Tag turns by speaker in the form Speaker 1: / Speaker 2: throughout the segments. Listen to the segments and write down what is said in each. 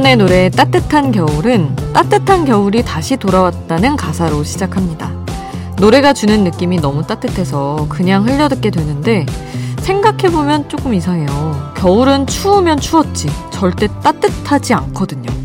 Speaker 1: 종현의 노래 따뜻한 겨울은 따뜻한 겨울이 다시 돌아왔다는 가사로 시작합니다. 노래가 주는 느낌이 너무 따뜻해서 그냥 흘려듣게 되는데 생각해보면 조금 이상해요. 겨울은 추우면 추웠지 절대 따뜻하지 않거든요.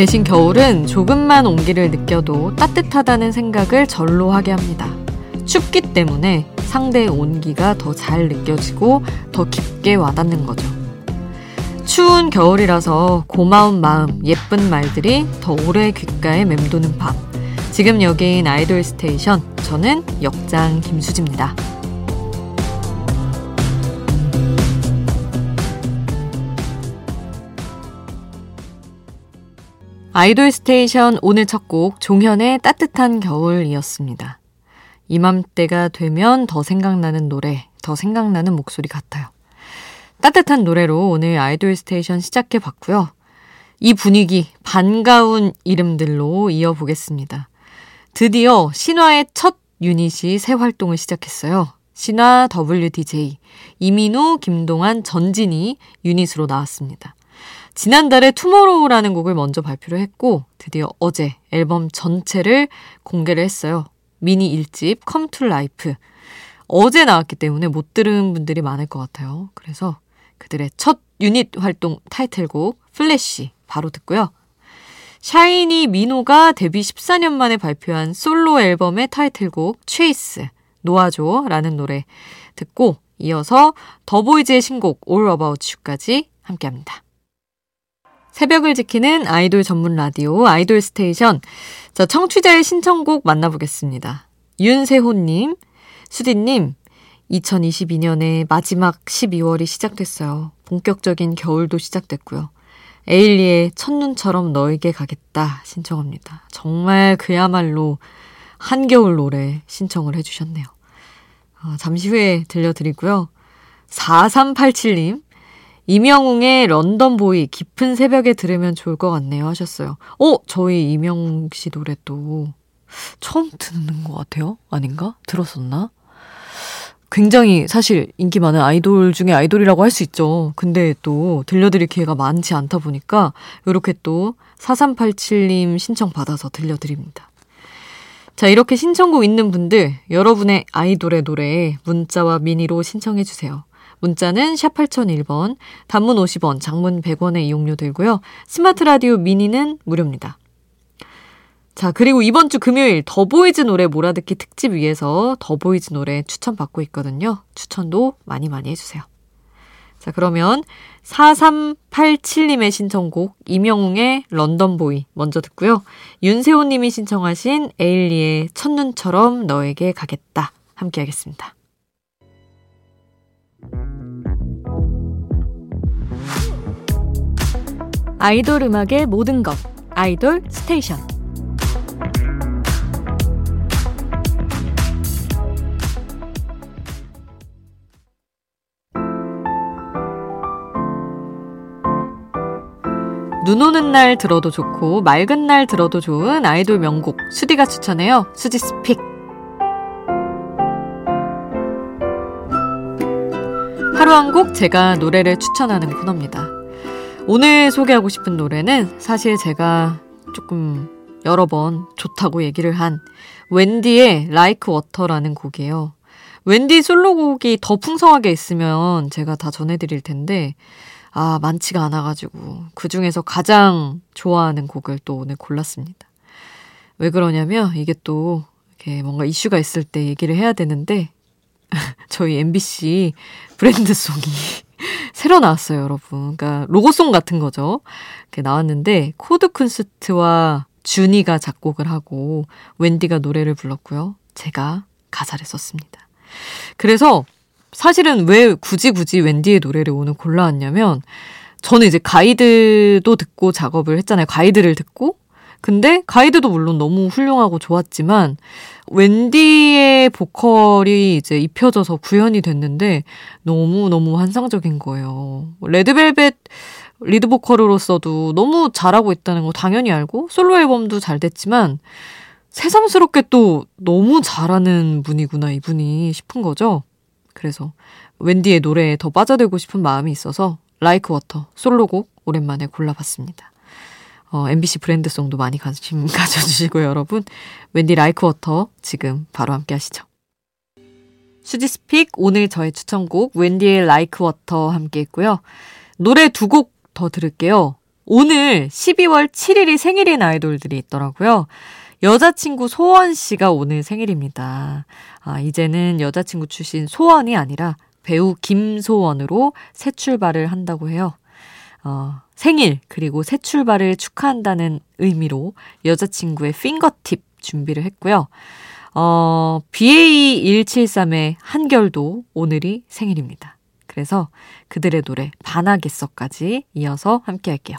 Speaker 1: 대신 겨울은 조금만 온기를 느껴도 따뜻하다는 생각을 절로 하게 합니다. 춥기 때문에 상대의 온기가 더 잘 느껴지고 더 깊게 와닿는 거죠. 추운 겨울이라서 고마운 마음, 예쁜 말들이 더 오래 귓가에 맴도는 밤. 지금 여기인 아이돌 스테이션, 저는 역장 김수지입니다. 아이돌 스테이션 오늘 첫 곡 종현의 따뜻한 겨울이었습니다. 이맘때가 되면 더 생각나는 노래, 더 생각나는 목소리 같아요. 따뜻한 노래로 오늘 아이돌 스테이션 시작해 봤고요. 이 분위기 반가운 이름들로 이어보겠습니다. 드디어 신화의 첫 유닛이 새 활동을 시작했어요. 신화 WDJ 이민우, 김동완, 전진이 유닛으로 나왔습니다. 지난달에 Tomorrow라는 곡을 먼저 발표를 했고 드디어 어제 앨범 전체를 공개를 했어요. 미니 1집 Come to Life. 어제 나왔기 때문에 못 들은 분들이 많을 것 같아요. 그래서 그들의 첫 유닛 활동 타이틀곡 플래시 바로 듣고요. 샤이니 민호가 데뷔 14년 만에 발표한 솔로 앨범의 타이틀곡 Chase 놓아줘라는 노래 듣고 이어서 더보이즈의 신곡 All About You까지 함께합니다. 새벽을 지키는 아이돌 전문 라디오 아이돌 스테이션. 자, 청취자의 신청곡 만나보겠습니다. 윤세호님, 수디님, 2022년의 마지막 12월이 시작됐어요. 본격적인 겨울도 시작됐고요. 에일리의 첫눈처럼 너에게 가겠다 신청합니다. 정말 그야말로 한겨울 노래 신청을 해주셨네요. 어, 잠시 후에 들려드리고요. 4387님, 이명웅의 런던보이 깊은 새벽에 들으면 좋을 것 같네요 하셨어요. 어, 저희 이명웅 씨 노래 도 처음 듣는 것 같아요. 아닌가? 들었었나? 굉장히 사실 인기 많은 아이돌 중에 아이돌이라고 할 수 있죠. 근데 또 들려드릴 기회가 많지 않다 보니까 이렇게 또 4387님 신청 받아서 들려드립니다. 자, 이렇게 신청곡 있는 분들 여러분의 아이돌의 노래 문자와 미니로 신청해 주세요. 문자는 샵 8001번, 단문 50원, 장문 100원의 이용료 들고요. 스마트 라디오 미니는 무료입니다. 자, 그리고 이번 주 금요일 더보이즈 노래 몰아듣기 특집 위해서 더보이즈 노래 추천받고 있거든요. 추천도 많이 많이 해주세요. 자, 그러면 4387님의 신청곡 임영웅의 London Boy 먼저 듣고요. 윤세호님이 신청하신 에일리의 첫눈처럼 너에게 가겠다 함께 하겠습니다. 아이돌 음악의 모든 것 아이돌 스테이션 눈 오는 날 들어도 좋고 맑은 날 들어도 좋은 아이돌 명곡 수디가 추천해요. 수지 스픽. 하루 한 곡 제가 노래를 추천하는 코너입니다. 오늘 소개하고 싶은 노래는 사실 제가 조금 여러 번 좋다고 얘기를 한 웬디의 Like Water라는 곡이에요. 웬디 솔로곡이 더 풍성하게 있으면 제가 다 전해드릴 텐데, 아, 많지가 않아가지고, 그 중에서 가장 좋아하는 곡을 또 오늘 골랐습니다. 왜 그러냐면, 이게 또, 이렇게 뭔가 이슈가 있을 때 얘기를 해야 되는데, 저희 MBC 브랜드송이 새로 나왔어요, 여러분. 그러니까 로고송 같은 거죠. 이렇게 나왔는데 코드 쿤스트와 준이가 작곡을 하고 웬디가 노래를 불렀고요. 제가 가사를 썼습니다. 그래서 사실은 왜 굳이 굳이 웬디의 노래를 오늘 골라왔냐면 저는 이제 가이드도 듣고 작업을 했잖아요. 가이드를 듣고 근데 가이드도 물론 너무 훌륭하고 좋았지만 웬디의 보컬이 이제 입혀져서 구현이 됐는데 너무너무 환상적인 거예요. 레드벨벳 리드 보컬로서도 너무 잘하고 있다는 거 당연히 알고 솔로 앨범도 잘 됐지만 새삼스럽게 또 너무 잘하는 분이구나 이분이 싶은 거죠. 그래서 웬디의 노래에 더 빠져들고 싶은 마음이 있어서 Like Water 솔로곡 오랜만에 골라봤습니다. 어, MBC 브랜드송도 많이 관심 가져주시고요, 여러분. 웬디 Like Water 지금 바로 함께 하시죠. 수지's Pick 오늘 저의 추천곡 웬디의 Like Water 함께 했고요. 노래 두 곡 더 들을게요. 오늘 12월 7일이 생일인 아이돌들이 있더라고요. 여자친구 소원 씨가 오늘 생일입니다. 아, 이제는 여자친구 출신 소원이 아니라 배우 김소원으로 새 출발을 한다고 해요. 어, 생일 그리고 새 출발을 축하한다는 의미로 여자친구의 핑거팁 준비를 했고요. 어, BA173의 한결도 오늘이 생일입니다. 그래서 그들의 노래 반하겠어까지 이어서 함께 할게요.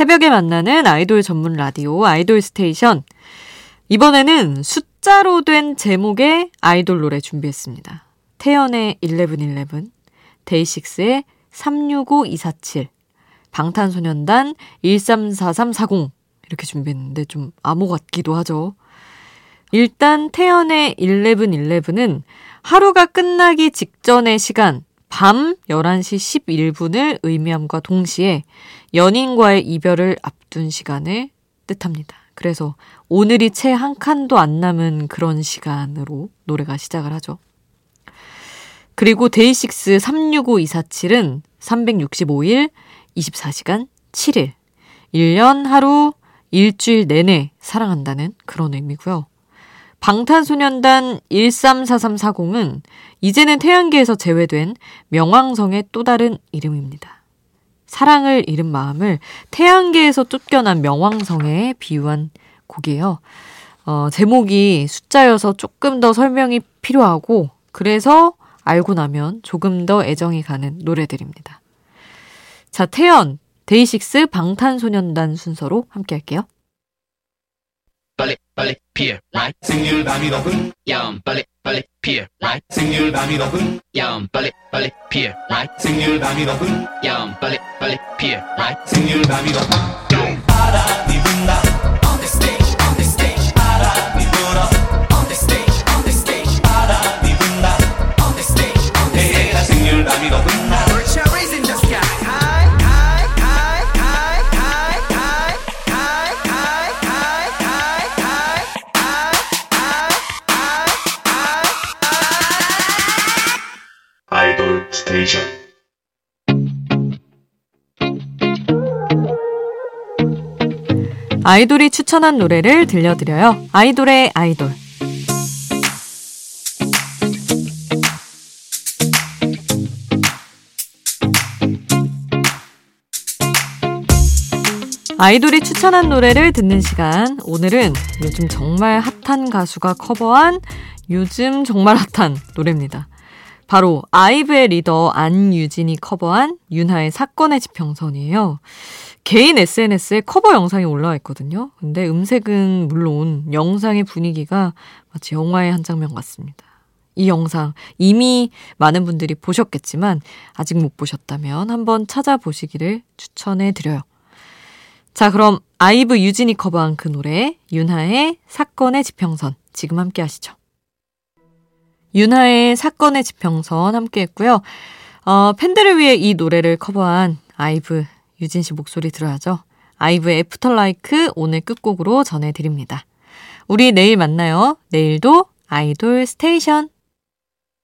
Speaker 1: 새벽에 만나는 아이돌 전문 라디오 아이돌 스테이션. 이번에는 숫자로 된 제목의 아이돌 노래 준비했습니다. 태연의 1111, 데이식스의 365247, 방탄소년단 134340 이렇게 준비했는데 좀 암호 같기도 하죠. 일단 태연의 1111은 하루가 끝나기 직전의 시간 밤 11시 11분을 의미함과 동시에 연인과의 이별을 앞둔 시간을 뜻합니다. 그래서 오늘이 채 한 칸도 안 남은 그런 시간으로 노래가 시작을 하죠. 그리고 데이식스 365247은 365일, 24시간, 7일, 1년 하루, 일주일 내내 사랑한다는 그런 의미고요. 방탄소년단 134340은 이제는 태양계에서 제외된 명왕성의 또 다른 이름입니다. 사랑을 잃은 마음을 태양계에서 쫓겨난 명왕성에 비유한 곡이에요. 어, 제목이 숫자여서 조금 더 설명이 필요하고 그래서 알고 나면 조금 더 애정이 가는 노래들입니다. 자, 태연, 데이식스 방탄소년단 순서로 함께 할게요. 빨리 빨리 피어 라이 생률 밤이 높은 야음 빨리 빨리 피어 라이 생률 밤이 높은 야음 빨리 빨리 피어 라이 생률 밤이 높은 야음 빨리 빨리 피어 라이 생률 밤이 높은 바람이 분다 스테이션 아이돌이 추천한 노래를 들려드려요. 아이돌의 아이돌. 아이돌이 추천한 노래를 듣는 시간. 오늘은 요즘 정말 핫한 가수가 커버한 요즘 정말 핫한 노래입니다. 바로 아이브의 리더 안유진이 커버한 윤하의 사건의 지평선이에요. 개인 SNS에 커버 영상이 올라와 있거든요. 근데 음색은 물론 영상의 분위기가 마치 영화의 한 장면 같습니다. 이 영상 이미 많은 분들이 보셨겠지만 아직 못 보셨다면 한번 찾아보시기를 추천해 드려요. 자, 그럼 아이브 유진이 커버한 그 노래 윤하의 사건의 지평선 지금 함께 하시죠. 윤하의 사건의 지평선 함께 했고요. 어, 팬들을 위해 이 노래를 커버한 아이브 유진 씨 목소리 들어야죠. 아이브의 After Like 오늘 끝곡으로 전해드립니다. 우리 내일 만나요. 내일도 아이돌 스테이션.